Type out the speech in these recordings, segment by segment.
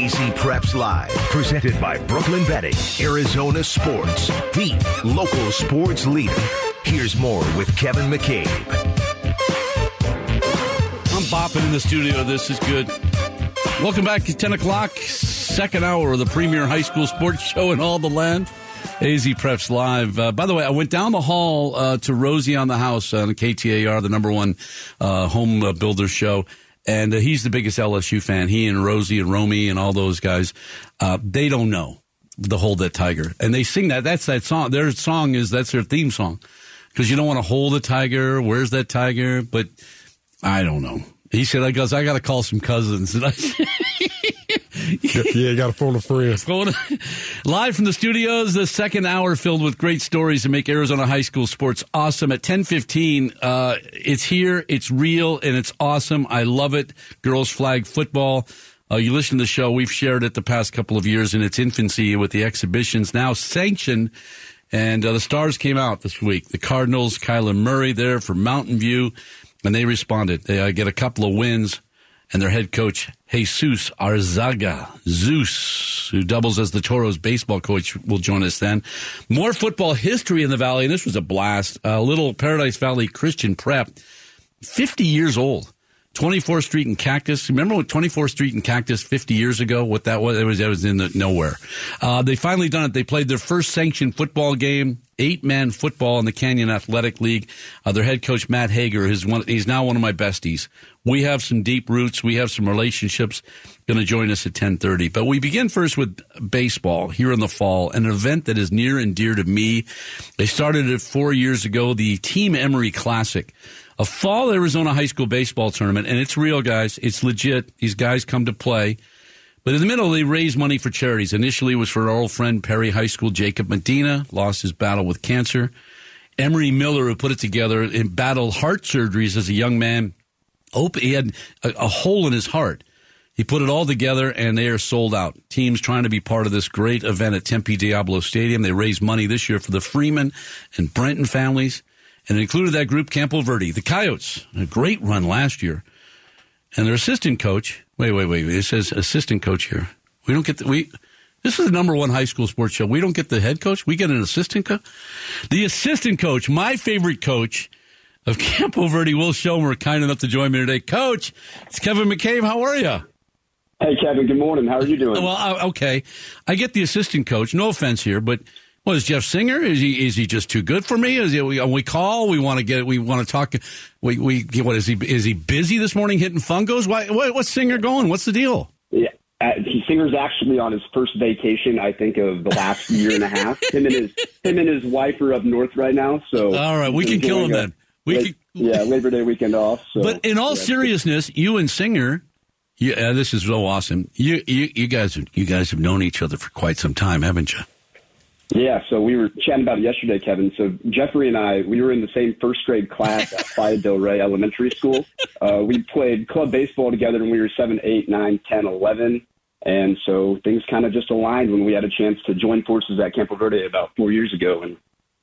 AZ Preps Live, presented by Brooklyn Betting, Arizona Sports, the local sports leader. Here's more with Kevin McCabe. I'm bopping in the studio. This is good. Welcome back to 10 o'clock, second hour of the premier high school sports show in all the land. AZ Preps Live. Uh, by the way, I went down the hall uh, to Rosie on the House on KTAR, the number one uh, home uh, builder show. And uh, he's the biggest LSU fan. He and Rosie and Romy and all those guys, uh, they don't know the Hold That Tiger. And they sing that. That's that song. Their song is, that's their theme song. Because you don't want to hold the tiger. Where's that tiger? But I don't know. He said, I goes, I got to call some cousins. And I yeah, you got a phone a friend. Live from the studios, the second hour filled with great stories to make Arizona high school sports awesome. At 1015, uh, it's here, it's real, and it's awesome. I love it. Girls flag football. Uh, you listen to the show. We've shared it the past couple of years in its infancy with the exhibitions now sanctioned. And uh, the stars came out this week. The Cardinals, Kyler Murray there for Mountain View, and they responded. They uh, get a couple of wins and their head coach, Jesus Arzaga, Zeus, who doubles as the Toros baseball coach, will join us then. More football history in the Valley, and this was a blast. A little Paradise Valley Christian prep, 50 years old. 24th Street and Cactus. Remember what 24th Street and Cactus 50 years ago? What that was? It was, it was in the nowhere. Uh, they finally done it. They played their first sanctioned football game, eight man football in the Canyon Athletic League. Uh, their head coach, Matt Haeger, is one, he's now one of my besties. We have some deep roots. We have some relationships. Going to join us at 1030. But we begin first with baseball here in the fall, an event that is near and dear to me. They started it four years ago, the Team Emory Classic a fall Arizona high school baseball tournament, and it's real, guys. It's legit. These guys come to play. But in the middle, they raise money for charities. Initially, it was for our old friend Perry High School, Jacob Medina, lost his battle with cancer. Emory Miller, who put it together, and battled heart surgeries as a young man. He had a, a hole in his heart. He put it all together, and they are sold out. Teams trying to be part of this great event at Tempe Diablo Stadium. They raised money this year for the Freeman and Brenton families and it included that group Campo Verde. The Coyotes, a great run last year. And their assistant coach, wait, wait, wait, it says assistant coach here. We don't get the, we, this is the number one high school sports show. We don't get the head coach. We get an assistant coach. The assistant coach, my favorite coach of Campo Verde, Will Schommer, kind enough to join me today. Coach, it's Kevin McCabe. How are you? Hey, Kevin. Good morning. How are you doing? Well, uh, okay. I get the assistant coach. No offense here, but well, is Jeff Singer? Is he is he just too good for me? Is he, we, we call? We want to get. We want to talk. We we what is he? Is he busy this morning hitting fungos? Why? What, what's Singer going? What's the deal? Yeah, uh, Singer's actually on his first vacation. I think of the last year and a half. Him and his him and his wife are up north right now. So all right, we can kill him a, then. We late, can, yeah, Labor Day weekend off. So, but in all yeah, seriousness, you and Singer. Yeah, this is so awesome. You, you, you guys, you guys have known each other for quite some time, haven't you? Yeah, so we were chatting about it yesterday, Kevin. So Jeffrey and I, we were in the same first grade class at Playa del Rey Elementary School. Uh, we played club baseball together when we were seven, eight, nine, ten, eleven, and so things kind of just aligned when we had a chance to join forces at Campo Verde about four years ago and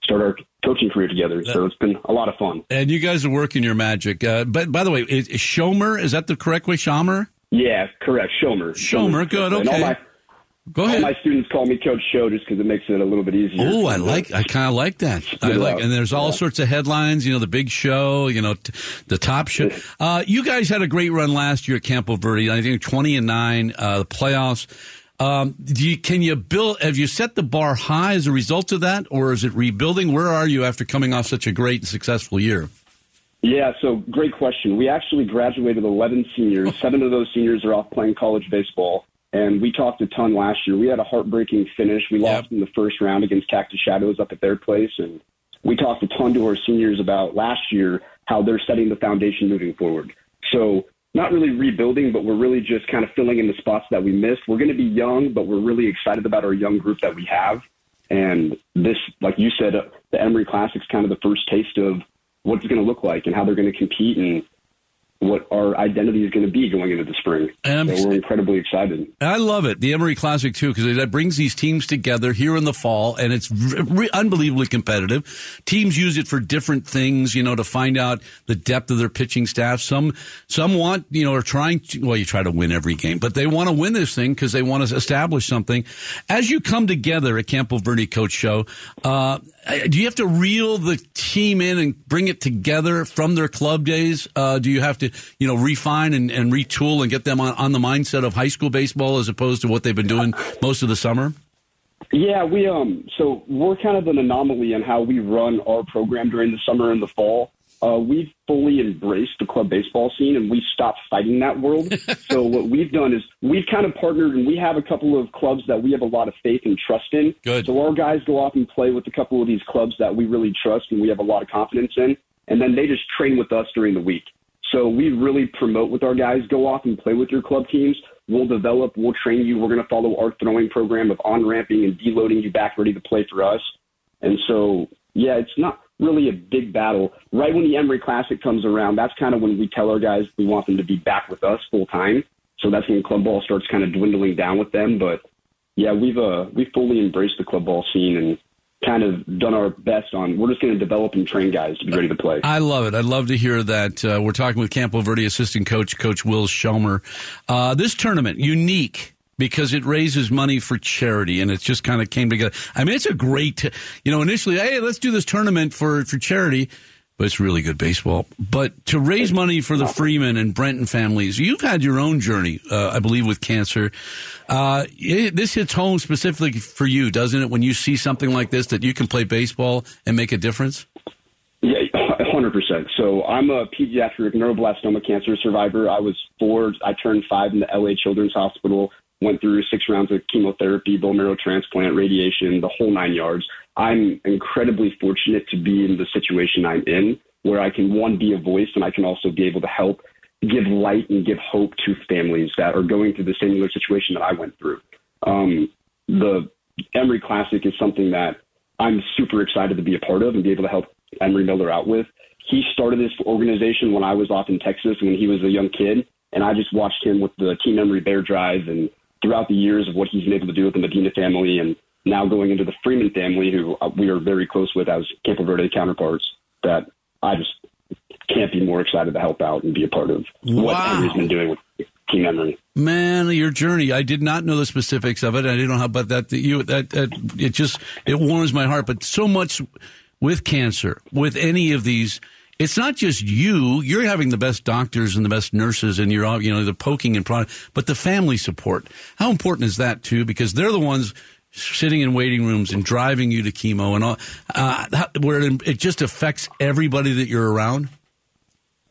start our coaching career together. So it's been a lot of fun. And you guys are working your magic. Uh, but by the way, is, is Schommer is that the correct way? Schommer? Yeah, correct. Schommer. Schommer, good. Okay. Go ahead. All my students call me Coach Show just because it makes it a little bit easier. Oh, I like. I kind of like that. I like, and there's all yeah. sorts of headlines. You know, the big show. You know, t- the top show. Uh, you guys had a great run last year at Campo Verde. I think twenty and nine. Uh, the playoffs. Um, do you, can you build? Have you set the bar high as a result of that, or is it rebuilding? Where are you after coming off such a great and successful year? Yeah, so great question. We actually graduated 11 seniors. Seven of those seniors are off playing college baseball. And we talked a ton last year. We had a heartbreaking finish. We lost in the first round against Cactus Shadows up at their place. And we talked a ton to our seniors about last year how they're setting the foundation moving forward. So, not really rebuilding, but we're really just kind of filling in the spots that we missed. We're going to be young, but we're really excited about our young group that we have. And this, like you said, the Emory Classic is kind of the first taste of what it's going to look like and how they're going to compete. And what our identity is going to be going into the spring. And so we're incredibly excited. I love it, the Emory Classic too, because that brings these teams together here in the fall, and it's re- unbelievably competitive. Teams use it for different things, you know, to find out the depth of their pitching staff. Some some want, you know, are trying. To, well, you try to win every game, but they want to win this thing because they want to establish something. As you come together at Campo Verde Coach Show, uh, do you have to reel the team in and bring it together from their club days? Uh, do you have to, you know, refine and, and retool and get them on, on the mindset of high school baseball as opposed to what they've been doing most of the summer? Yeah, we um so we're kind of an anomaly in how we run our program during the summer and the fall uh, we've fully embraced the club baseball scene and we stopped fighting that world. so what we've done is we've kind of partnered and we have a couple of clubs that we have a lot of faith and trust in. Good. So our guys go off and play with a couple of these clubs that we really trust and we have a lot of confidence in. And then they just train with us during the week. So we really promote with our guys. Go off and play with your club teams. We'll develop, we'll train you. We're going to follow our throwing program of on ramping and deloading you back ready to play for us. And so, yeah, it's not really a big battle. Right when the Emory Classic comes around, that's kind of when we tell our guys we want them to be back with us full time. So that's when club ball starts kind of dwindling down with them. But yeah, we've uh we've fully embraced the club ball scene and kind of done our best on we're just going to develop and train guys to be ready to play. I love it. I'd love to hear that. Uh, we're talking with Campo Verde assistant coach, Coach Will Schommer. Uh, this tournament, unique because it raises money for charity and it just kind of came together. I mean, it's a great, you know, initially, hey, let's do this tournament for, for charity, but it's really good baseball. But to raise money for the Freeman and Brenton families, you've had your own journey, uh, I believe, with cancer. Uh, it, this hits home specifically for you, doesn't it? When you see something like this, that you can play baseball and make a difference? Yeah, 100%. So I'm a pediatric neuroblastoma cancer survivor. I was four. I turned five in the LA Children's Hospital went through six rounds of chemotherapy, bone marrow transplant, radiation, the whole nine yards. I'm incredibly fortunate to be in the situation I'm in where I can, one, be a voice and I can also be able to help give light and give hope to families that are going through the similar situation that I went through. Um, the Emory Classic is something that I'm super excited to be a part of and be able to help Emory Miller out with. He started this organization when I was off in Texas when he was a young kid, and I just watched him with the Team Emory Bear Drive and throughout the years of what he's been able to do with the Medina family and now going into the Freeman family, who uh, we are very close with as Campo Verde counterparts, that I just can't be more excited to help out and be a part of wow. what Henry's been doing with Team Emory. Man, your journey! I did not know the specifics of it. I didn't know how, but that you that, that it just it warms my heart. But so much with cancer, with any of these it's not just you. You're having the best doctors and the best nurses, and you're you know the poking and prodding, but the family support. How important is that too? Because they're the ones sitting in waiting rooms and driving you to chemo and all, uh, where it just affects everybody that you're around.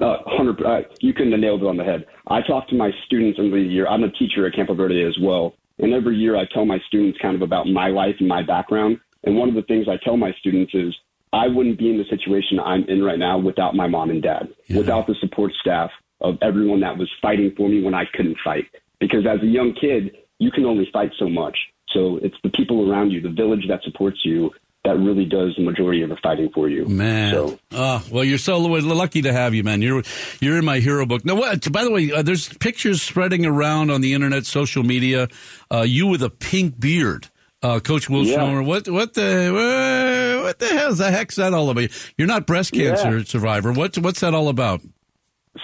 Uh, hundred, uh, you couldn't have nailed it on the head. I talk to my students every year. I'm a teacher at Campo Verde as well, and every year I tell my students kind of about my life and my background. And one of the things I tell my students is I wouldn't be in the situation I'm in right now without my mom and dad, yeah. without the support staff of everyone that was fighting for me when I couldn't fight. Because as a young kid, you can only fight so much. So it's the people around you, the village that supports you, that really does the majority of the fighting for you. Man, so. oh, well, you're so lucky to have you, man. You're you're in my hero book. Now, what? By the way, uh, there's pictures spreading around on the internet, social media. Uh, you with a pink beard uh, Coach Will yeah. What what the what the hell is the heck's that all about? You're not breast cancer yeah. survivor. What what's that all about?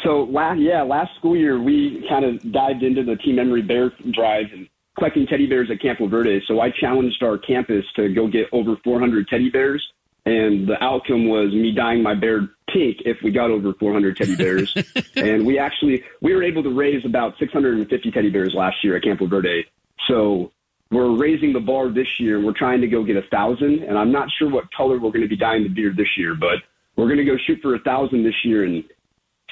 So last yeah last school year we kind of dived into the Team Emory Bear Drive and collecting teddy bears at Campo Verde. So I challenged our campus to go get over 400 teddy bears, and the outcome was me dyeing my bear pink if we got over 400 teddy bears. and we actually we were able to raise about 650 teddy bears last year at Campo Verde. So we're raising the bar this year. We're trying to go get a thousand, and I'm not sure what color we're going to be dyeing the beard this year, but we're going to go shoot for a thousand this year and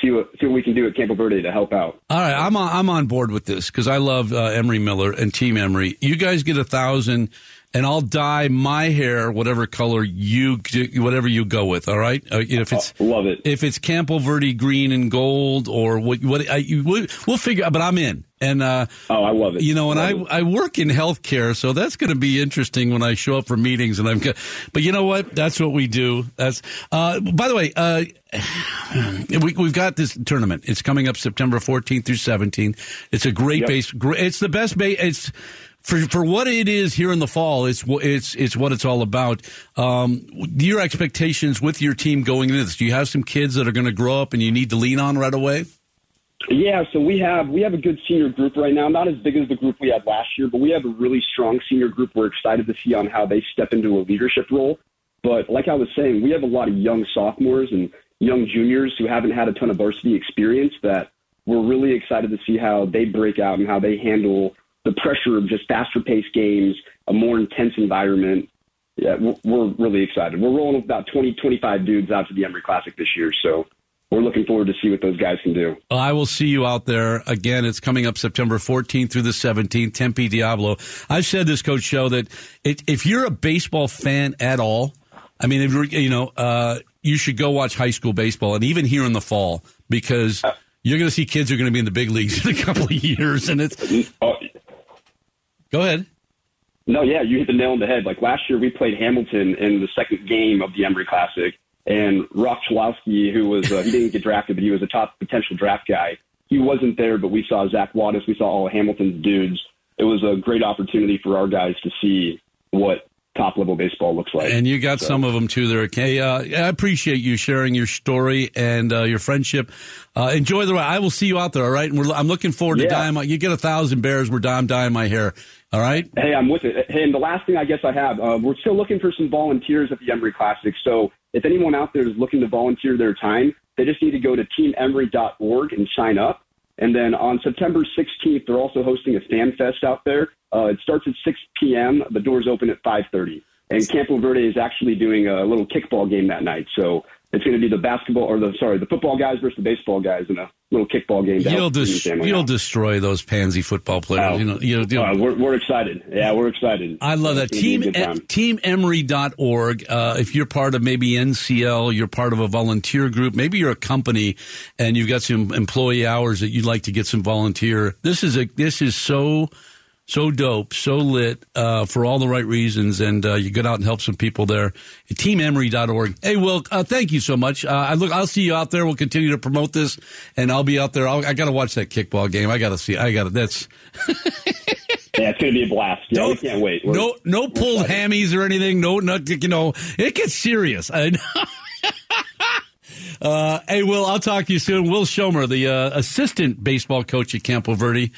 see what see what we can do at Campo Verde to help out. All right, I'm on, I'm on board with this because I love uh, Emory Miller and Team Emory. You guys get a thousand. And I'll dye my hair whatever color you whatever you go with. All right, uh, if it's oh, love it, if it's Campo Verde green and gold or what what I, you, we'll figure. But I'm in. And uh, oh, I love it. You know, and I, I work in healthcare, so that's going to be interesting when I show up for meetings. And I'm, but you know what? That's what we do. That's. Uh, by the way, uh, we, we've got this tournament. It's coming up September 14th through 17th. It's a great yep. base. It's the best base. It's for for what it is here in the fall, it's it's it's what it's all about. Um, your expectations with your team going into this? Do you have some kids that are going to grow up and you need to lean on right away? Yeah, so we have we have a good senior group right now. Not as big as the group we had last year, but we have a really strong senior group. We're excited to see on how they step into a leadership role. But like I was saying, we have a lot of young sophomores and young juniors who haven't had a ton of varsity experience that we're really excited to see how they break out and how they handle the pressure of just faster paced games, a more intense environment. Yeah, we're really excited. We're rolling with about 20, 25 dudes out to the Emory Classic this year. So we're looking forward to see what those guys can do. Well, I will see you out there again. It's coming up September 14th through the 17th. Tempe Diablo. I've said this, Coach Show, that it, if you're a baseball fan at all, I mean, if you know, uh, you should go watch high school baseball, and even here in the fall, because uh, you're going to see kids who are going to be in the big leagues in a couple of years, and it's. Oh, go ahead. No, yeah, you hit the nail on the head. Like last year, we played Hamilton in the second game of the Emory Classic and Rock Chalowski, who was, uh, he didn't get drafted, but he was a top potential draft guy. He wasn't there, but we saw Zach Wattis. We saw all of Hamilton's dudes. It was a great opportunity for our guys to see what top level baseball looks like. And you got so. some of them too there. Okay, uh, I appreciate you sharing your story and uh, your friendship. Uh, enjoy the ride. I will see you out there. All right, and I'm looking forward to yeah. dyeing my. You get a thousand bears. We're dyeing, dyeing my hair. All right. Hey, I'm with it. Hey, and the last thing I guess I have, uh, we're still looking for some volunteers at the Emory Classic. So if anyone out there is looking to volunteer their time, they just need to go to teamemory.org and sign up. And then on September 16th, they're also hosting a fan fest out there. Uh, it starts at 6 p.m. The doors open at 5:30. And Campo Verde is actually doing a little kickball game that night. So it's going to be the basketball or the sorry the football guys versus the baseball guys in a little kickball game. You'll you'll destroy those pansy football players. Uh, you know, you know, uh, we're, we're excited. Yeah, we're excited. I love that team. E- teamemory.org. Uh, if you're part of maybe NCL, you're part of a volunteer group. Maybe you're a company and you've got some employee hours that you'd like to get some volunteer. This is a this is so so dope, so lit uh, for all the right reasons, and uh, you get out and help some people there. TeamEmory.org. Hey, Will, uh, thank you so much. Uh, I look, I'll see you out there. We'll continue to promote this, and I'll be out there. I'll, i got to watch that kickball game. I got to see. I got to. That's. yeah, it's going to be a blast. Yeah, we can't wait. We're, no, no pulled hammies or anything. No, not you know, it gets serious. I know. Uh, hey, Will, I'll talk to you soon. Will Schommer, the uh, assistant baseball coach at Campo Verde,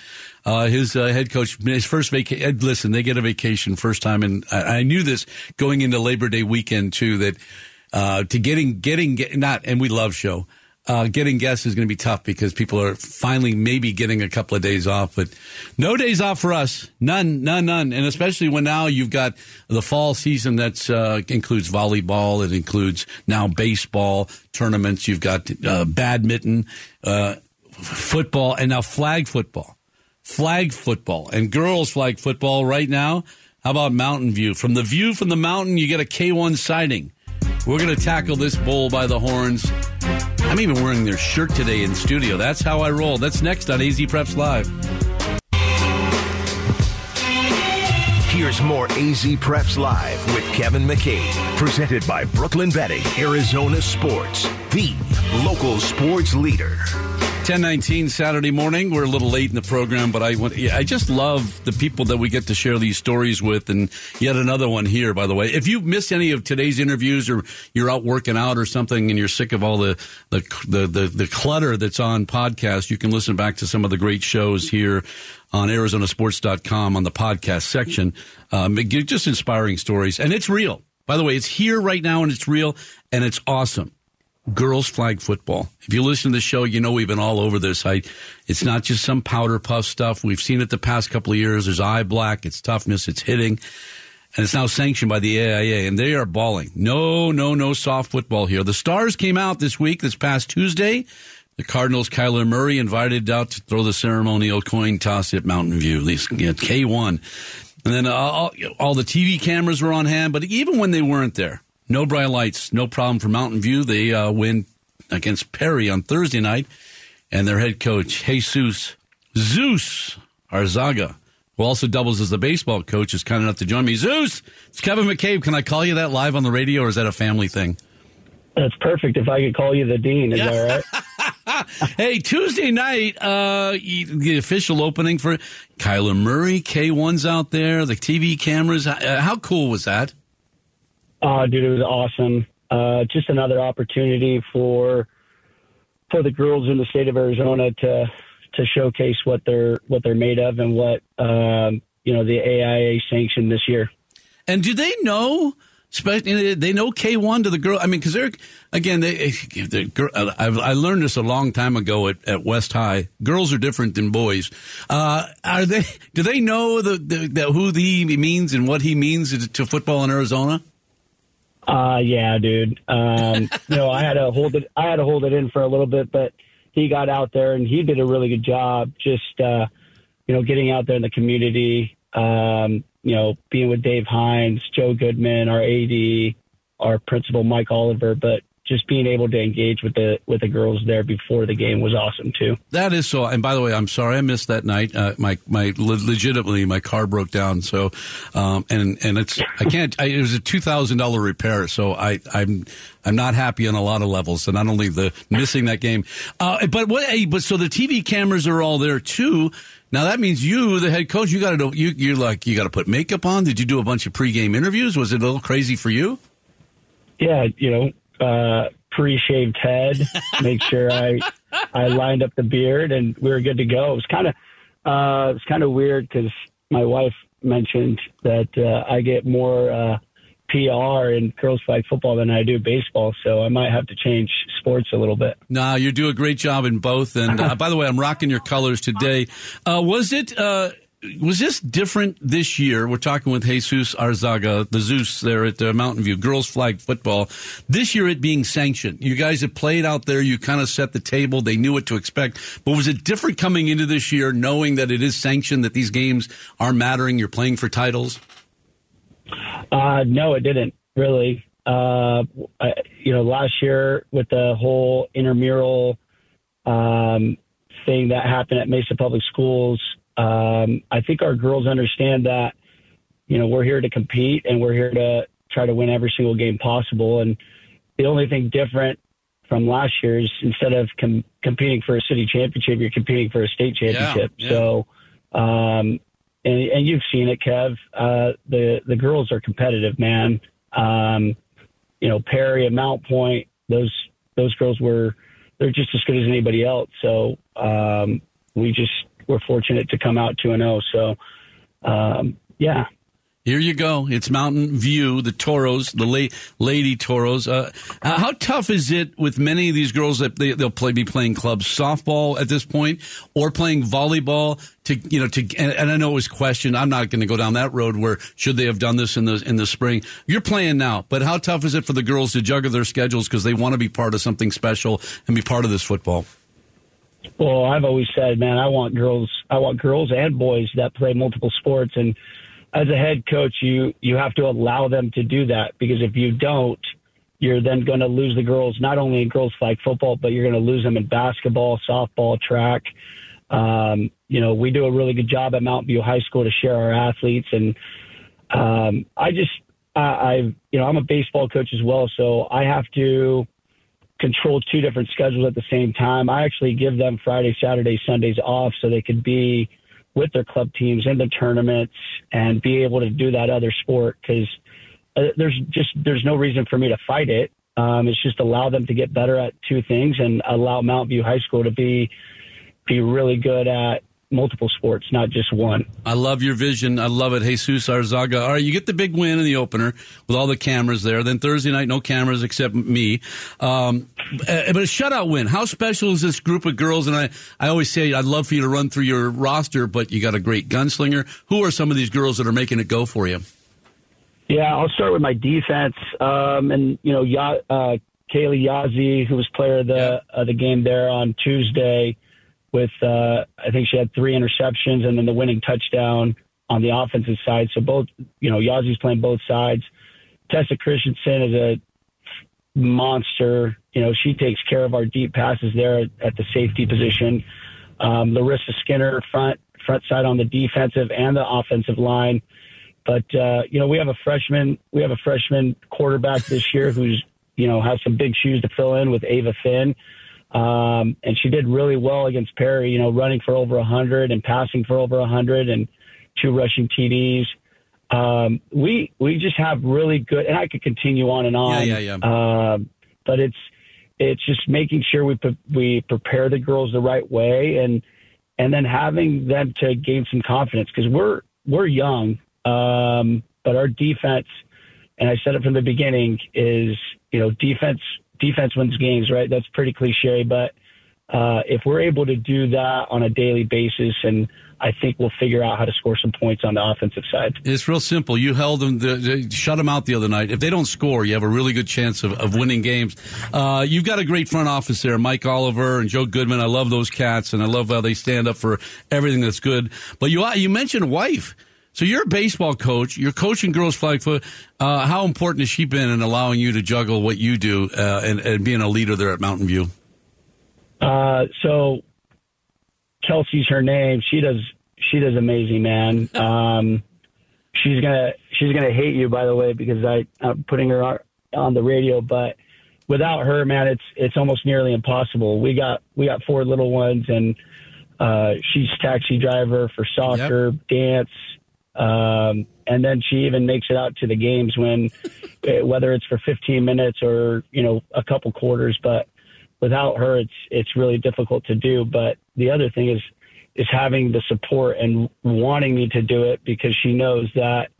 uh, his uh, head coach, his first vacation. Listen, they get a vacation first time, and I, I knew this going into Labor Day weekend too. That uh, to getting getting get, not, and we love show. Uh, getting guests is going to be tough because people are finally maybe getting a couple of days off, but no days off for us. None, none, none. And especially when now you've got the fall season that uh, includes volleyball, it includes now baseball tournaments, you've got uh, badminton, uh, football, and now flag football flag football and girls flag football right now. How about Mountain View? From the view from the mountain, you get a K1 sighting. We're going to tackle this bull by the horns. I'm even wearing their shirt today in studio. That's how I roll. That's next on AZ Preps Live. Here's more AZ Preps Live with Kevin McCabe, presented by Brooklyn Betting, Arizona Sports, the local sports leader. 1019 Saturday morning. We're a little late in the program, but I I just love the people that we get to share these stories with, and yet another one here. By the way, if you've missed any of today's interviews, or you're out working out or something, and you're sick of all the the the, the, the clutter that's on podcast, you can listen back to some of the great shows here on ArizonaSports.com on the podcast section. Um, just inspiring stories, and it's real. By the way, it's here right now, and it's real, and it's awesome girls flag football. If you listen to the show, you know we've been all over this. I, it's not just some powder puff stuff. We've seen it the past couple of years. There's eye black, it's toughness, it's hitting, and it's now sanctioned by the AIA, and they are balling. No, no, no soft football here. The Stars came out this week, this past Tuesday. The Cardinals, Kyler Murray, invited out to throw the ceremonial coin toss at Mountain View, at least at K1. And then uh, all, all the TV cameras were on hand, but even when they weren't there, no bright lights, no problem for Mountain View. They uh, win against Perry on Thursday night, and their head coach, Jesus Zeus Arzaga, who also doubles as the baseball coach, is kind enough to join me. Zeus, it's Kevin McCabe. Can I call you that live on the radio, or is that a family thing? That's perfect. If I could call you the dean, is yeah. that right? hey, Tuesday night, uh, the official opening for Kyler Murray, K1's out there, the TV cameras. Uh, how cool was that? Oh, dude, it was awesome. Uh, just another opportunity for for the girls in the state of Arizona to to showcase what they're what they're made of and what um, you know the AIA sanctioned this year. And do they know? They know K one to the girl. I mean, because they're again, they, they I learned this a long time ago at, at West High. Girls are different than boys. Uh, are they? Do they know the, the, the, who he means and what he means to football in Arizona? Uh, yeah, dude. Um, you know, I had to hold it. I had to hold it in for a little bit, but he got out there and he did a really good job. Just uh, you know, getting out there in the community. Um, you know, being with Dave Hines, Joe Goodman, our AD, our principal Mike Oliver, but just being able to engage with the with the girls there before the game was awesome too. That is so. And by the way, I'm sorry I missed that night. Uh, my my legitimately my car broke down. So, um, and and it's I can't. I, it was a two thousand dollar repair. So I I'm I'm not happy on a lot of levels. So not only the missing that game, uh, but what? But so the TV cameras are all there too. Now that means you, the head coach, you got to you you're like you got to put makeup on. Did you do a bunch of pregame interviews? Was it a little crazy for you? Yeah, you know, uh, pre-shaved head, make sure I I lined up the beard, and we were good to go. It was kind of uh, it was kind of weird because my wife mentioned that uh, I get more uh, PR in girls flag football than I do baseball, so I might have to change sports a little bit. Nah, you do a great job in both. And uh, by the way, I'm rocking your colors today. Uh, was it? Uh, was this different this year? We're talking with Jesus Arzaga, the Zeus there at the Mountain View, girls flag football. This year it being sanctioned. You guys have played out there. You kind of set the table. They knew what to expect. But was it different coming into this year, knowing that it is sanctioned, that these games are mattering? You're playing for titles? Uh, no, it didn't really. Uh, I, you know, last year with the whole intramural um, thing that happened at Mesa Public Schools, um, I think our girls understand that, you know, we're here to compete and we're here to try to win every single game possible. And the only thing different from last year is instead of com- competing for a city championship, you're competing for a state championship. Yeah, yeah. So, um, and, and you've seen it, Kev. Uh, the the girls are competitive, man. Um, you know, Perry and Mountain Pointe, those those girls were they're just as good as anybody else. So um, we just we're fortunate to come out two and zero. Oh. So um, yeah. Here you go. It's Mountain View, the Toros, the la- Lady Toros. Uh, how tough is it with many of these girls that they, will play, be playing club softball at this point, or playing volleyball? To you know, to and, and I know it was questioned. I'm not going to go down that road where should they have done this in the in the spring. You're playing now, but how tough is it for the girls to juggle their schedules because they want to be part of something special and be part of this football? Well, I've always said, man, I want girls, I want girls and boys that play multiple sports. And as a head coach, you you have to allow them to do that because if you don't, you're then going to lose the girls not only in girls flag football, but you're going to lose them in basketball, softball, track. Um, you know, we do a really good job at Mountain View High School to share our athletes, and um, I just I, I you know I'm a baseball coach as well, so I have to control two different schedules at the same time. I actually give them Friday, Saturday, Sundays off so they could be with their club teams in the tournaments and be able to do that other sport because uh, there's just there's no reason for me to fight it. Um, it's just allow them to get better at two things and allow Mount View High School to be be really good at multiple sports, not just one. I love your vision. I love it. Jesus Arzaga. All right, you get the big win in the opener with all the cameras there. Then Thursday night, no cameras except me. Um, eh, but a shutout win. How special is this group of girls? And I, I always say I'd love for you to run through your roster, but you got a great gunslinger. Who are some of these girls that are making it go for you? Yeah, I'll start with my defense. Um, and, you know, uh, Kaylee Yazzie, who was player of the, yeah. uh, the game there on Tuesday with uh, I think she had three interceptions and then the winning touchdown on the offensive side. So both, you know, Yazzie's playing both sides. Tessa Christensen is a monster. You know, she takes care of our deep passes there at, at the safety position. Um, Larissa Skinner, front front side on the defensive and the offensive line. But uh, you know, we have a freshman we have a freshman quarterback this year who's you know has some big shoes to fill in with Ava Finn. Um, and she did really well against Perry, you know, running for over 100 and passing for over 100 and two rushing TDs. Um, we we just have really good, and I could continue on and on. Yeah, yeah, yeah. Um, but it's it's just making sure we we prepare the girls the right way, and and then having them to gain some confidence because we're we're young, um, but our defense, and I said it from the beginning, is you know defense defense wins games, right? That's pretty cliche, but uh, if we're able to do that on a daily basis, and I think we'll figure out how to score some points on the offensive side. It's real simple. You held them, the, shut them out the other night. If they don't score, you have a really good chance of, of winning games. Uh, you've got a great front office there, Mike Oliver and Joe Goodman. I love those cats, and I love how they stand up for everything that's good. But you you mentioned wife. So you're a baseball coach. You're coaching girls flag football. Uh, how important has she been in allowing you to juggle what you do uh, and, and, being a leader there at Mountain View? Uh, so Kelsey's her name. She does she does amazing, man. Um, she's gonna she's gonna hate you, by the way, because I I'm putting her on the radio. But without her, man, it's it's almost nearly impossible. We got we got four little ones, and uh, she's taxi driver for soccer, yep. dance, um, and then she even makes it out to the games when, eh, whether it's for 15 minutes or you know a couple quarters. But without her, it's it's really difficult to do. But the other thing is is having the support and wanting me to do it because she knows that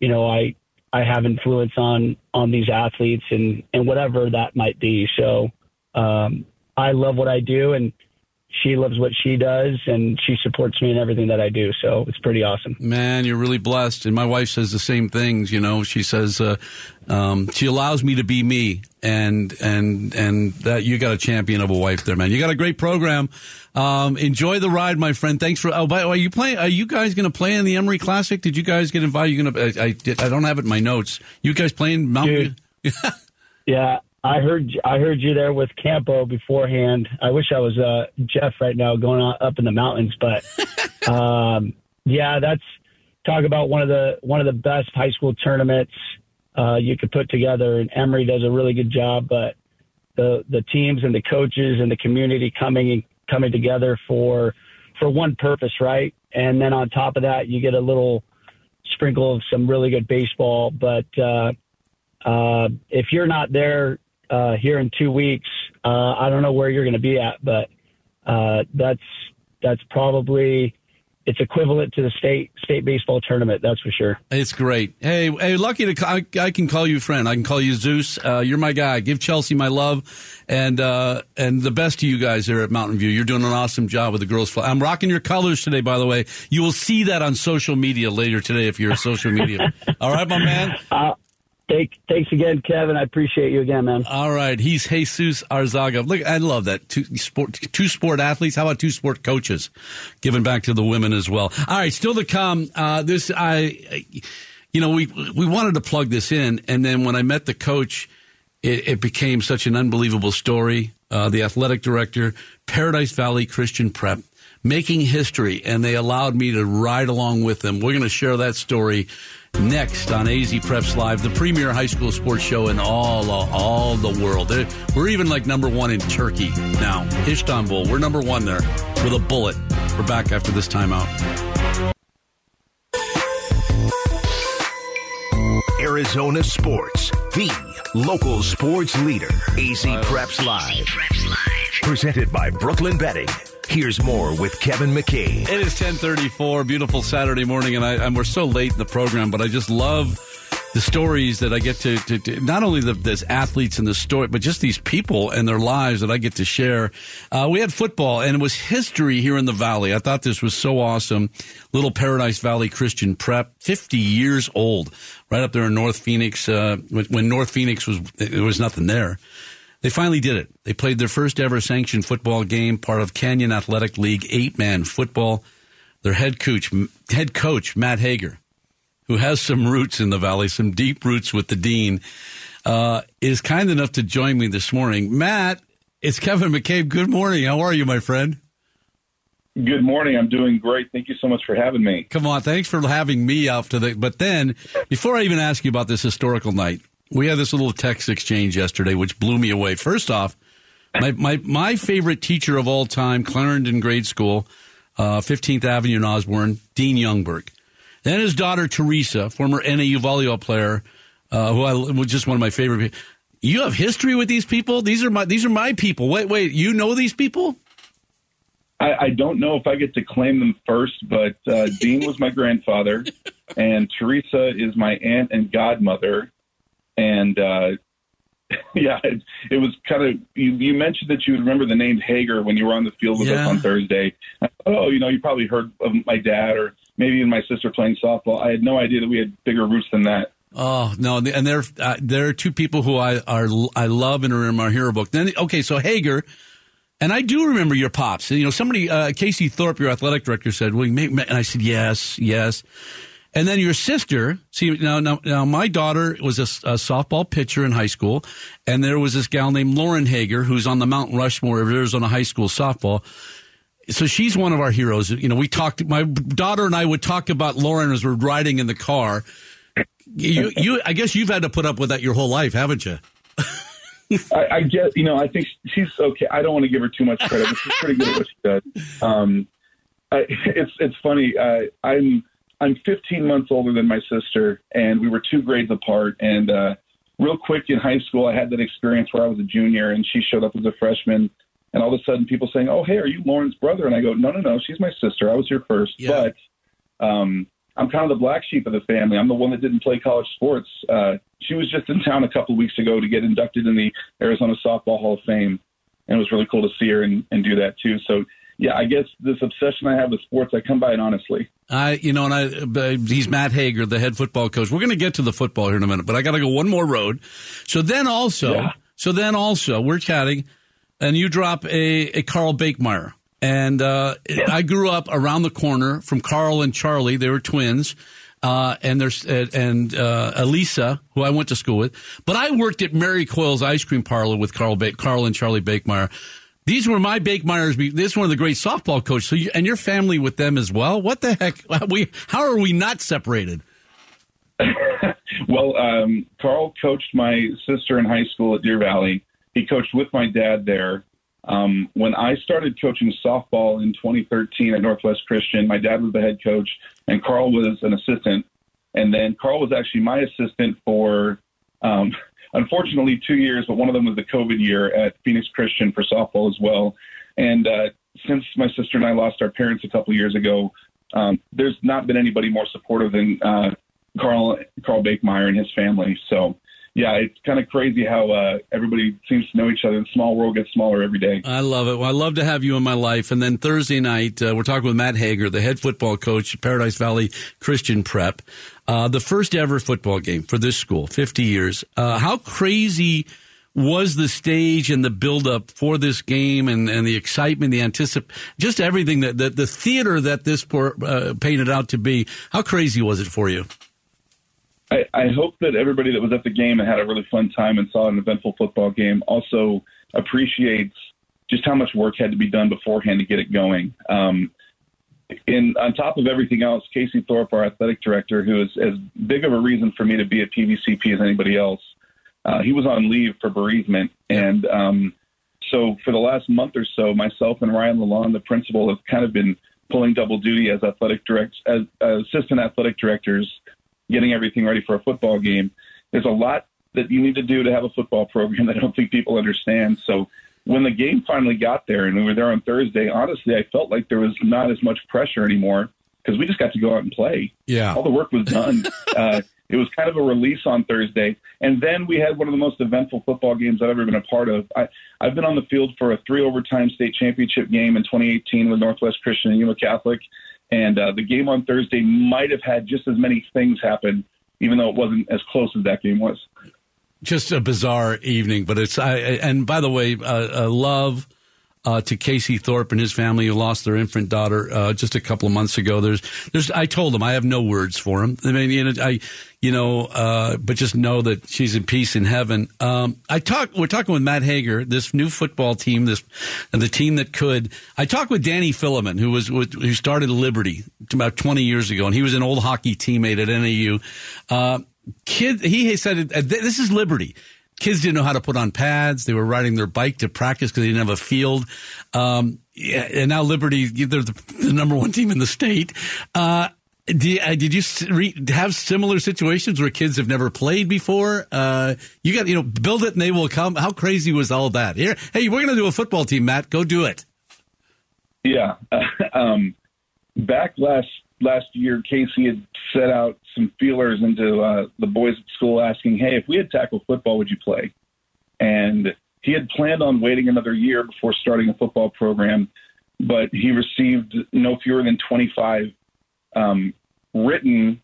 you know I I have influence on on these athletes and and whatever that might be. So um, I love what I do and she loves what she does and she supports me in everything that I do. So it's pretty awesome. Man, you're really blessed. And my wife says the same things. You know, she says uh, um, she allows me to be me, and and and that you got a champion of a wife there, man. You got a great program. Um, enjoy the ride, my friend. Thanks for. Oh, by the way, are you playing? Are you guys going to play in the Emory Classic? Did you guys get invited? You going to? I, I, I don't have it in my notes. You guys playing Mountain? yeah. I heard I heard you there with Campo beforehand. I wish I was uh, Jeff right now going up in the mountains, but um, yeah, that's talk about one of the one of the best high school tournaments uh, you could put together. And Emory does a really good job, but the the teams and the coaches and the community coming coming together for for one purpose, right? And then on top of that, you get a little sprinkle of some really good baseball. But uh, uh, if you're not there uh, here in two weeks. Uh, I don't know where you're going to be at, but uh, that's that's probably it's equivalent to the state state baseball tournament. That's for sure. It's great. Hey, hey, lucky to I, I can call you friend. I can call you Zeus. Uh, you're my guy. Give Kelsey my love, and uh, and the best to you guys there at Mountain View. You're doing an awesome job with the girls. Flag. I'm rocking your colors today, by the way. You will see that on social media later today if you're a social media. All right, my man. Thank, thanks again, Kevin. I appreciate you again, man. All right, he's Jesus Arzaga. Look, I love that two sport, two sport athletes. How about two sport coaches, giving back to the women as well? All right, still to come. Uh, this I, you know, we we wanted to plug this in, and then when I met the coach, it, it became such an unbelievable story. Uh, the athletic director, Paradise Valley Christian Prep, making history, and they allowed me to ride along with them. We're going to share that story next on AZ Preps Live, the premier high school sports show in all all the world. We're even like number one in Turkey now, Istanbul. We're number one there with a bullet. We're back after this timeout. Arizona Sports, the local sports leader. AZ Preps Live. Presented by Brooklyn Betting. Here's more with Kevin McCabe. It is 1034, beautiful Saturday morning, and, I, and we're so late in the program, but I just love the stories that I get to, to, to not only the athletes and the story, but just these people and their lives that I get to share. Uh, we had football, and it was history here in the Valley. I thought this was so awesome. Little Paradise Valley Christian Prep, 50 years old, right up there in North Phoenix. Uh, when North Phoenix was, there was nothing there. They finally did it. They played their first ever sanctioned football game, part of Canyon Athletic League eight man football. their head coach, head coach Matt Haeger, who has some roots in the valley, some deep roots with the dean, uh, is kind enough to join me this morning. Matt, it's Kevin McCabe. Good morning. How are you, my friend? Good morning. I'm doing great. Thank you so much for having me. Come on, thanks for having me out to the. But then, before I even ask you about this historical night, we had this little text exchange yesterday, which blew me away. First off, my my my favorite teacher of all time, Clarendon Grade School, uh, 15th Avenue in Osborn, Dean Youngberg. Then his daughter Teresa, former NAU volleyball player, uh, who I was just one of my favorite. You have history with these people. These are my these are my people. Wait, wait, you know these people? I, I don't know if I get to claim them first, but uh, Dean was my grandfather, and Teresa is my aunt and godmother. And uh, yeah, it, it was kind of you, you mentioned that you would remember the name Haeger when you were on the field with Yeah. us on Thursday. Oh, you know, you probably heard of my dad or maybe even my sister playing softball. I had no idea that we had bigger roots than that. Oh no, and there uh, there are two people who I are I love and are in my hero book. Then okay, so Haeger, and I do remember your pops. You know, somebody uh, Casey Thorpe, your athletic director, said, "Well, you make," and I said, "Yes, yes." And then your sister, see now, now, now my daughter was a, a softball pitcher in high school, and there was this gal named Lauren Haeger who's on the Mount Rushmore of Arizona high school softball. So she's one of our heroes. You know, we talked. My daughter and I would talk about Lauren as we're riding in the car. You, you, I guess you've had to put up with that your whole life, haven't you? I, I get, you know, I think she's okay. I don't want to give her too much credit, but she's pretty good at what she does. Um, I, it's it's funny. Uh, I'm I'm 15 months older than my sister, and we were two grades apart. And uh, real quick in high school, I had that experience where I was a junior, and she showed up as a freshman. And all of a sudden, people saying, "Oh, hey, are you Lauren's brother?" And I go, "No, no, no, she's my sister. I was here first, Yeah. but um, I'm kind of the black sheep of the family. I'm the one that didn't play college sports. Uh, she was just in town a couple of weeks ago to get inducted in the Arizona Softball Hall of Fame, and it was really cool to see her and, and do that too. So, yeah, I guess this obsession I have with sports, I come by it honestly. I, you know, and I, he's Matt Haeger, the head football coach. We're going to get to the football here in a minute, but I got to go one more road. So then also, Yeah. so then also, we're chatting, and you drop a, a Carl Bakemeyer. And uh, I grew up around the corner from Carl and Charlie. They were twins. Uh, and there's uh, and uh, Elisa, who I went to school with, but I worked at Mary Coyle's ice cream parlor with Carl ba- Carl and Charlie Bakemeyer. These were my Bakemeyers. This is one of the great softball coaches. So, you, and your family with them as well. What the heck? We how are we not separated? Well, um, Carl coached my sister in high school at Deer Valley. He coached with my dad there. Um, when I started coaching softball in 2013 at Northwest Christian, my dad was the head coach and Carl was an assistant. And then Carl was actually my assistant for, um, unfortunately, two years, but one of them was the COVID year at Phoenix Christian for softball as well. And uh, since my sister and I lost our parents a couple years ago, um, there's not been anybody more supportive than uh, Carl Carl Bakemeyer and his family. So yeah, it's kind of crazy how uh, everybody seems to know each other. The small world gets smaller every day. I love it. Well, I love to have you in my life. And then Thursday night, uh, we're talking with Matt Haeger, the head football coach at Paradise Valley Christian Prep. Uh, the first ever football game for this school, 50 years. Uh, how crazy was the stage and the buildup for this game and, and the excitement, the anticip, just everything that, that the theater that this por- uh, painted out to be? How crazy was it for you? I, I hope that everybody that was at the game and had a really fun time and saw an eventful football game also appreciates just how much work had to be done beforehand to get it going. Um, and on top of everything else, Casey Thorpe, our athletic director, who is as big of a reason for me to be at PVCP as anybody else, uh, he was on leave for bereavement. And um, so for the last month or so, myself and Ryan Lalonde, the principal, have kind of been pulling double duty as athletic direct as uh, assistant athletic directors, getting everything ready for a football game. There's a lot that you need to do to have a football program that I don't think people understand. So when the game finally got there and we were there on Thursday, honestly, I felt like there was not as much pressure anymore because we just got to go out and play. Yeah. All the work was done. uh, it was kind of a release on Thursday. And then we had one of the most eventful football games I've ever been a part of. I, I've been on the field for a three overtime state championship game in 2018 with Northwest Christian and Yuma Catholic. And uh, the game on Thursday might have had just as many things happen, even though it wasn't as close as that game was. Just a bizarre evening, but it's I and by the way, uh, uh, love uh, to Casey Thorpe and his family who lost their infant daughter uh, just a couple of months ago. There's, there's. I told him I have no words for him. I mean, you know, I, you know, uh, but just know that she's in peace in heaven. Um, I talk. We're talking with Matt Haeger, this new football team, this and the team that could. I talked with Danny Filliman, who was who started Liberty about 20 years ago, and he was an old hockey teammate at NAU. Uh, kid, he said, "This is Liberty." kids didn't know how to put on pads. They were riding their bike to practice because they didn't have a field. Um, and now Liberty, they're the, the, number one team in the state. Uh, did, uh, did you re- have similar situations where kids have never played before? Uh, you got, you know, build it and they will come. How crazy was all that? Here, hey, we're going to do a football team, Matt. Go do it. Yeah. um, back last last year, Casey had set out some feelers into uh, the boys at school asking, hey, if we had tackle football, would you play? And he had planned on waiting another year before starting a football program, but he received no fewer than 25 um, written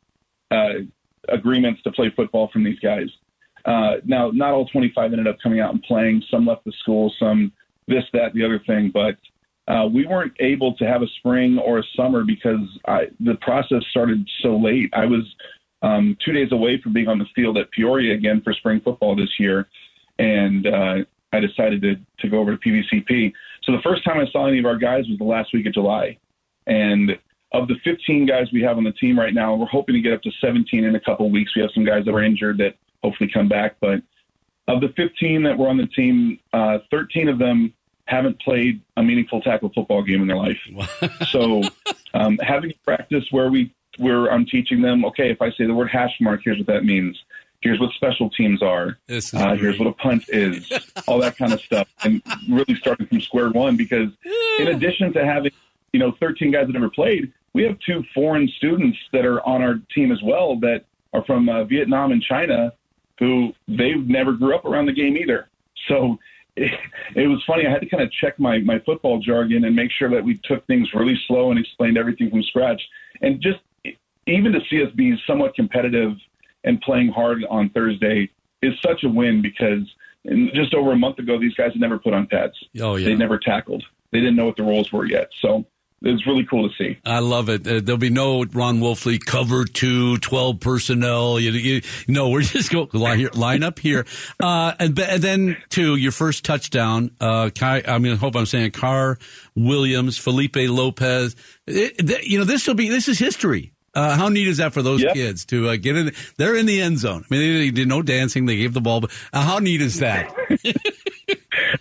uh, agreements to play football from these guys. Uh, now, not all 25 ended up coming out and playing. Some left the school, some this, that, the other thing, but uh, we weren't able to have a spring or a summer because I, the process started so late. I was um, two days away from being on the field at Peoria again for spring football this year, and uh, I decided to, to go over to PVCP. So the first time I saw any of our guys was the last week of July, and of the 15 guys we have on the team right now, we're hoping to get up to 17 in a couple weeks. We have some guys that were injured that hopefully come back, but of the 15 that were on the team, uh, 13 of them haven't played a meaningful tackle football game in their life. so um, having practice where we where I'm teaching them, okay, if I say the word hash mark, here's what that means. Here's what special teams are. Uh, here's what a punt is. all that kind of stuff, and really starting from square one. Because in addition to having you know 13 guys that never played, we have two foreign students that are on our team as well that are from uh, Vietnam and China, who they never grew up around the game either. So it, it was funny. I had to kind of check my, my football jargon and make sure that we took things really slow and explained everything from scratch. And just even to see us be somewhat competitive and playing hard on Thursday is such a win because just over a month ago, these guys had never put on pads. Oh, yeah. They never tackled. They didn't know what the roles were yet. So it's really cool to see. I love it. Uh, there'll be no Ron Wolfley cover two, 12 personnel. You, you, no, we're just go line, line up here. Uh, and, and, then two, your first touchdown, uh, Kai, I mean, I hope I'm saying Carr Williams, Felipe Lopez. It, you know, this will be, this is history. Uh, how neat is that for those yep. kids to uh, get in? They're in the end zone. I mean, they, they did no dancing. They gave the ball. But uh, how neat is that?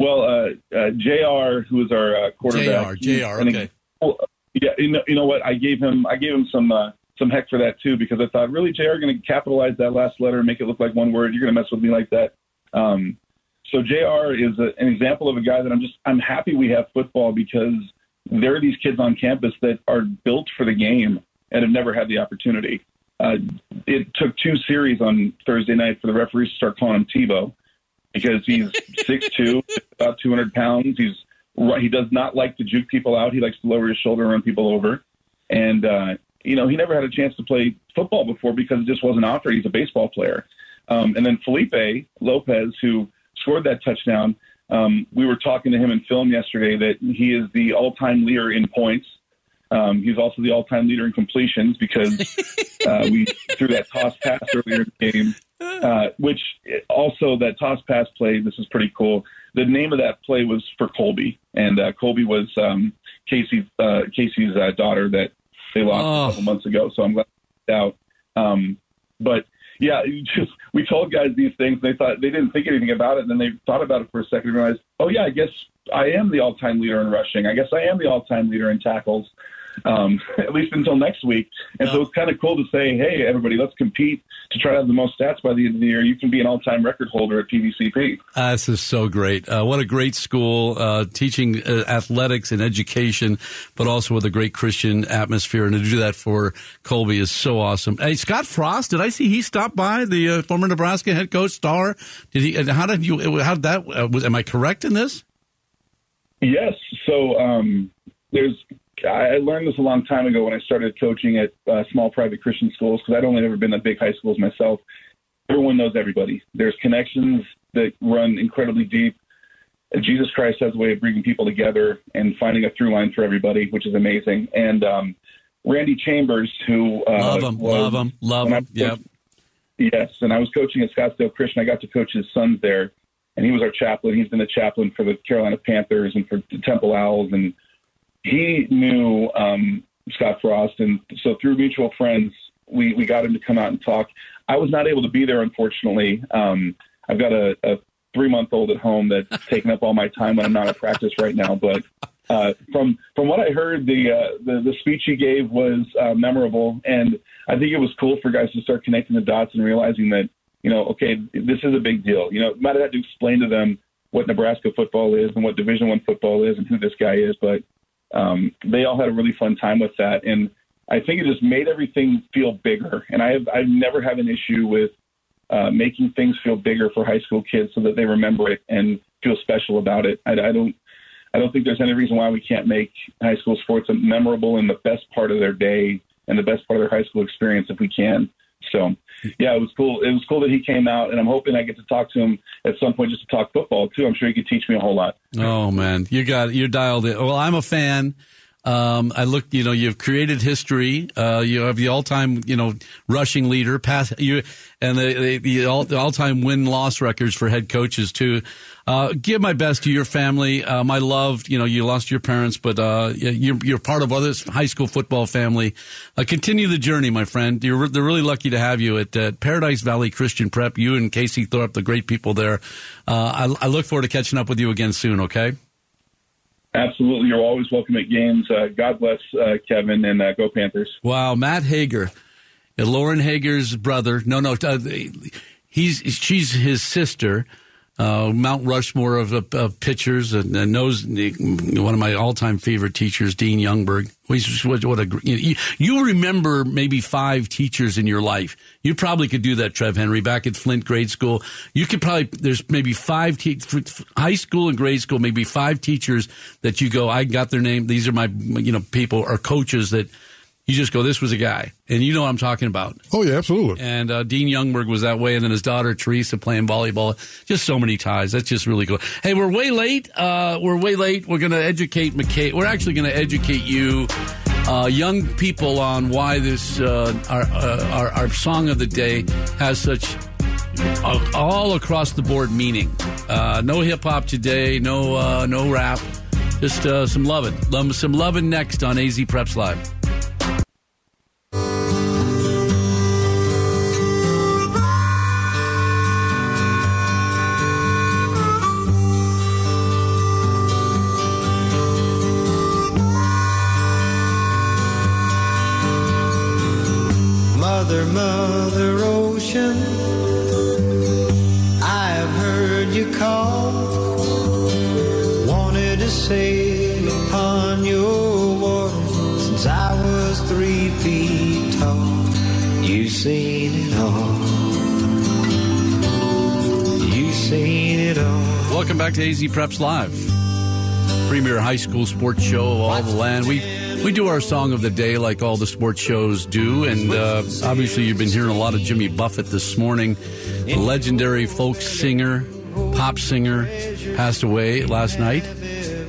Well, uh, uh, Jr., who is our uh, quarterback, Jr. Jr. Okay. Well, yeah, you know, you know what? I gave him I gave him some uh, some heck for that too because I thought really Jr. going to capitalize that last letter and make it look like one word. You're going to mess with me like that. Um, so Jr. is a, an example of a guy that I'm just I'm happy we have football because there are these kids on campus that are built for the game and have never had the opportunity. Uh, it took two series on Thursday night for the referees to start calling him Tebow because he's six two, about 200 pounds. He's he does not like to juke people out. He likes to lower his shoulder and run people over. And uh, you know, he never had a chance to play football before because it just wasn't offered. He's a baseball player. Um, and then Felipe Lopez, who scored that touchdown, um, we were talking to him in film yesterday that he is the all-time leader in points. Um, he's also the all-time leader in completions because uh, we threw that toss pass earlier in the game uh, which also that toss pass play. This is pretty cool. The name of that play was for Colby, and uh, Colby was um, Casey uh, Casey's uh, daughter that they lost oh. a couple months ago. So I'm glad out. Um, but yeah, just we told guys these things. And they thought they didn't think anything about it, and then they thought about it for a second and realized, oh yeah, I guess I am the all-time leader in rushing. I guess I am the all-time leader in tackles um, at least until next week. And so it's kind of cool to say, hey, everybody, let's compete to try to have the most stats by the end of the year. You can be an all-time record holder at PVCP. Uh, this is so great. Uh, what a great school, uh, teaching uh, athletics and education, but also with a great Christian atmosphere. And to do that for Colby is so awesome. Hey, Scott Frost, did I see he stopped by the uh, former Nebraska head coach star? Did he? How did you? How did that? Uh, was, am I correct in this? Yes. So um, there's I learned this a long time ago when I started coaching at uh, small private Christian schools because I'd only ever been at big high schools myself. Everyone knows everybody. There's connections that run incredibly deep. Jesus Christ has a way of bringing people together and finding a through line for everybody, which is amazing. And um, Randy Chambers, who uh, love him, was, love him, love him. Yep. Yes, and I was coaching at Scottsdale Christian. I got to coach his sons there, and he was our chaplain. He's been a chaplain for the Carolina Panthers and for the Temple Owls, and he knew um, Scott Frost, and so through mutual friends, we we got him to come out and talk. I was not able to be there, unfortunately. Um, I've got a, a three month old at home that's taking up all my time when I'm not at practice right now. But uh, from from what I heard, the uh, the, the speech he gave was uh, memorable, and I think it was cool for guys to start connecting the dots and realizing that you know, okay, this is a big deal. You know, might have had to explain to them what Nebraska football is and what Division One football is and who this guy is, but um, they all had a really fun time with that, and I think it just made everything feel bigger. And I have I've never had an issue with uh, making things feel bigger for high school kids so that they remember it and feel special about it. I, I don't I don't think there's any reason why we can't make high school sports memorable in the best part of their day and the best part of their high school experience if we can. So, yeah, it was cool. It was cool that he came out, and I'm hoping I get to talk to him at some point just to talk football too. I'm sure he could teach me a whole lot. Oh man, you got you're dialed in. Well, I'm a fan. Um, I look, you know, you've created history. Uh, you have the all-time, you know, rushing leader, pass you, and the the, all, all-time win-loss records for head coaches too. Uh, give my best to your family. Um, my love, you know, you lost your parents, but uh, you're you're part of other high school football family. Uh, continue the journey, my friend. You're they're really lucky to have you at uh, Paradise Valley Christian Prep. You and Casey Thorpe, the great people there. Uh, I, I look forward to catching up with you again soon. Okay. Absolutely. You're always welcome at games. Uh, God bless uh, Kevin and uh, go Panthers. Wow. Matt Haeger, Lauren Haeger's brother. No, no. Uh, he's, she's his sister uh, Mount Rushmore of, of, of pitchers, and, and, knows one of my all-time favorite teachers, Dean Youngberg. What, what a you, you, remember maybe five teachers in your life. You probably could do that, Trev Henry, back at Flint grade school. You could probably there's maybe five te- high school and grade school, maybe five teachers that you go, I got their name. These are my you know people or coaches that you just go, this was a guy. And you know what I'm talking about. Oh, yeah, absolutely. And uh, Dean Youngberg was that way. And then his daughter, Teresa, playing volleyball. Just so many ties. That's just really cool. Hey, we're way late. Uh, we're way late. We're going to educate McKay. We're actually going to educate you, uh, young people, on why this, uh, our, uh, our, our, song of the day has such uh, all across the board meaning. no hip hop today, no, no rap. Just some loving. Some loving next on AZ Preps Live. Mother, Mother Ocean, I've heard you call. Wanted to sail upon your waters since I was three feet tall. You've seen it all. You've seen it all. Welcome back to AZ Preps Live, premier high school sports show of all the land. We we do our song of the day like all the sports shows do, and uh, obviously you've been hearing a lot of Jimmy Buffett this morning, the legendary folk singer, pop singer, passed away last night,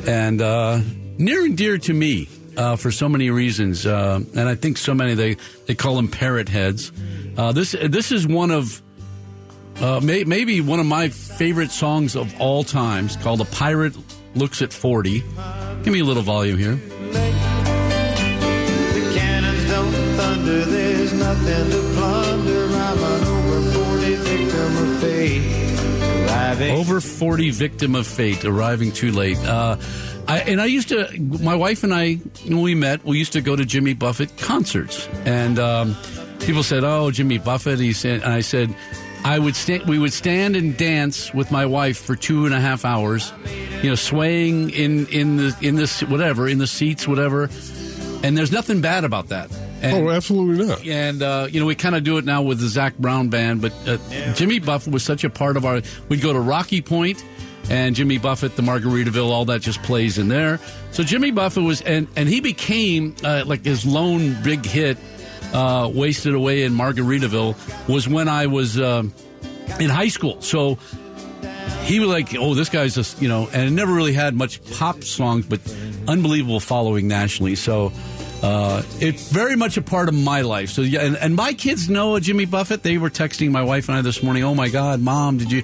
and uh, near and dear to me uh, for so many reasons, uh, and I think so many they they call them parrot heads. Uh, this this is one of uh, may, maybe one of my favorite songs of all times, called "A Pirate Looks at 40. Give me a little volume here. To plunder. I'm an over 40 victim of fate. Arriving. Over 40 victim of fate, arriving too late. Uh, I, and I used to, my wife and I, when we met, we used to go to Jimmy Buffett concerts. And um, people said, "Oh, Jimmy Buffett." He said, and I said, "I would stand. We would stand and dance with my wife for two and a half hours, you know, swaying in in the in the whatever in the seats, whatever." And there's nothing bad about that. And, oh, absolutely not. And uh, you know, we kind of do it now with the Zac Brown band, but uh, yeah. Jimmy Buffett was such a part of our. We'd go to Rocky Point, and Jimmy Buffett, the Margaritaville, all that just plays in there. So Jimmy Buffett was, and and he became uh, like his lone big hit, uh, "Wasted Away" in Margaritaville was when I was um, in high school. So he was like, oh, this guy's just, you know, and never really had much pop songs, but unbelievable following nationally. So uh, it's very much a part of my life. So yeah, and, and my kids know Jimmy Buffett. They were texting my wife and I this morning. Oh my God, mom, did you?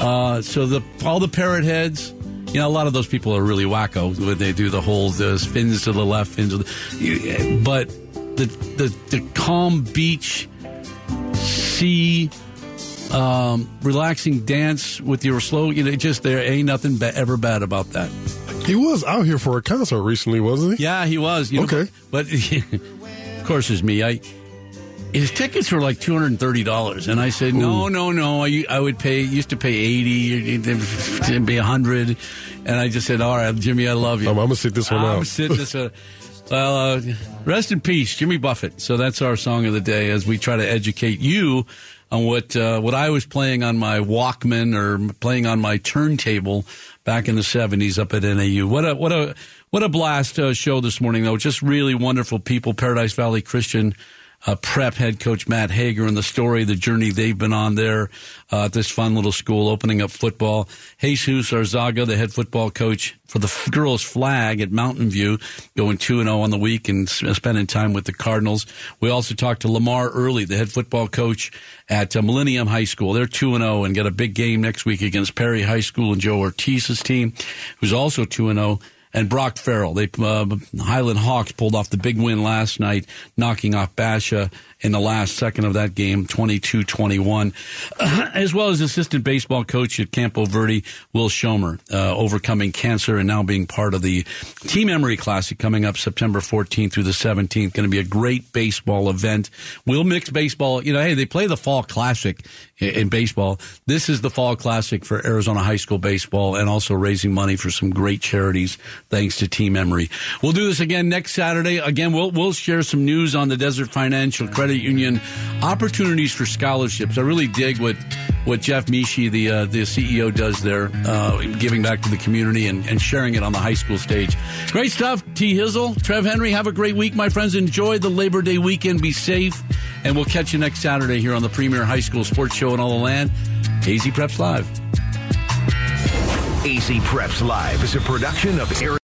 Uh, so the all the parrot heads. You know, a lot of those people are really wacko when they do the whole the spins to the left, spins to the. But the the, the calm beach sea um, relaxing dance with your slow. You know, just there ain't nothing ever bad about that. He was out here for a concert recently, wasn't he? Yeah, he was. You know, Okay. but, of course, it's me. I his tickets were like two hundred and thirty dollars, and I said, no, no, no. I, I would pay. Used to pay eighty, it'd be a hundred, and I just said, all right, Jimmy, I love you. I'm, I'm gonna sit this one I'm out. sitting this one. Well, uh, rest in peace, Jimmy Buffett. So that's our song of the day as we try to educate you on what uh, what I was playing on my Walkman or playing on my turntable back in the '70s up at NAU. What a what a what a blast uh, show this morning, though. Just really wonderful people. Paradise Valley Christian uh, prep head coach Matt Haeger and the story, the journey they've been on there uh, at this fun little school, opening up football. Jesus Arzaga, the head football coach for the girls' flag at Mountain View, going 2 0 on the week and spending time with the Cardinals. We also talked to Lamar Early, the head football coach at uh, Millennium High School. They're 2 0 and get a big game next week against Perry High School and Joe Ortiz's team, who's also 2 0 and Brock Farrell. They uh, Highland Hawks pulled off the big win last night, knocking off Basha in the last second of that game, 22-21, as well as assistant baseball coach at Campo Verde, Will Schommer, uh, overcoming cancer and now being part of the Team Emory Classic coming up September 14th through the 17th. Going to be a great baseball event. We'll mix baseball. You know, hey, they play the Fall Classic in, baseball. This is the Fall Classic for Arizona high school baseball and also raising money for some great charities thanks to Team Emory. We'll do this again next Saturday. Again, we'll, we'll share some news on the Desert Financial Credit Union opportunities for scholarships. I really dig what what Jeff Meshey, the uh, the CEO, does there, uh, giving back to the community and, and sharing it on the high school stage. Great stuff. T. Hizzle, Trev Henry, have a great week, my friends. Enjoy the Labor Day weekend. Be safe, and we'll catch you next Saturday here on the Premier High School Sports Show in all the land. AZ Preps Live. AZ Preps Live is a production of Arizona.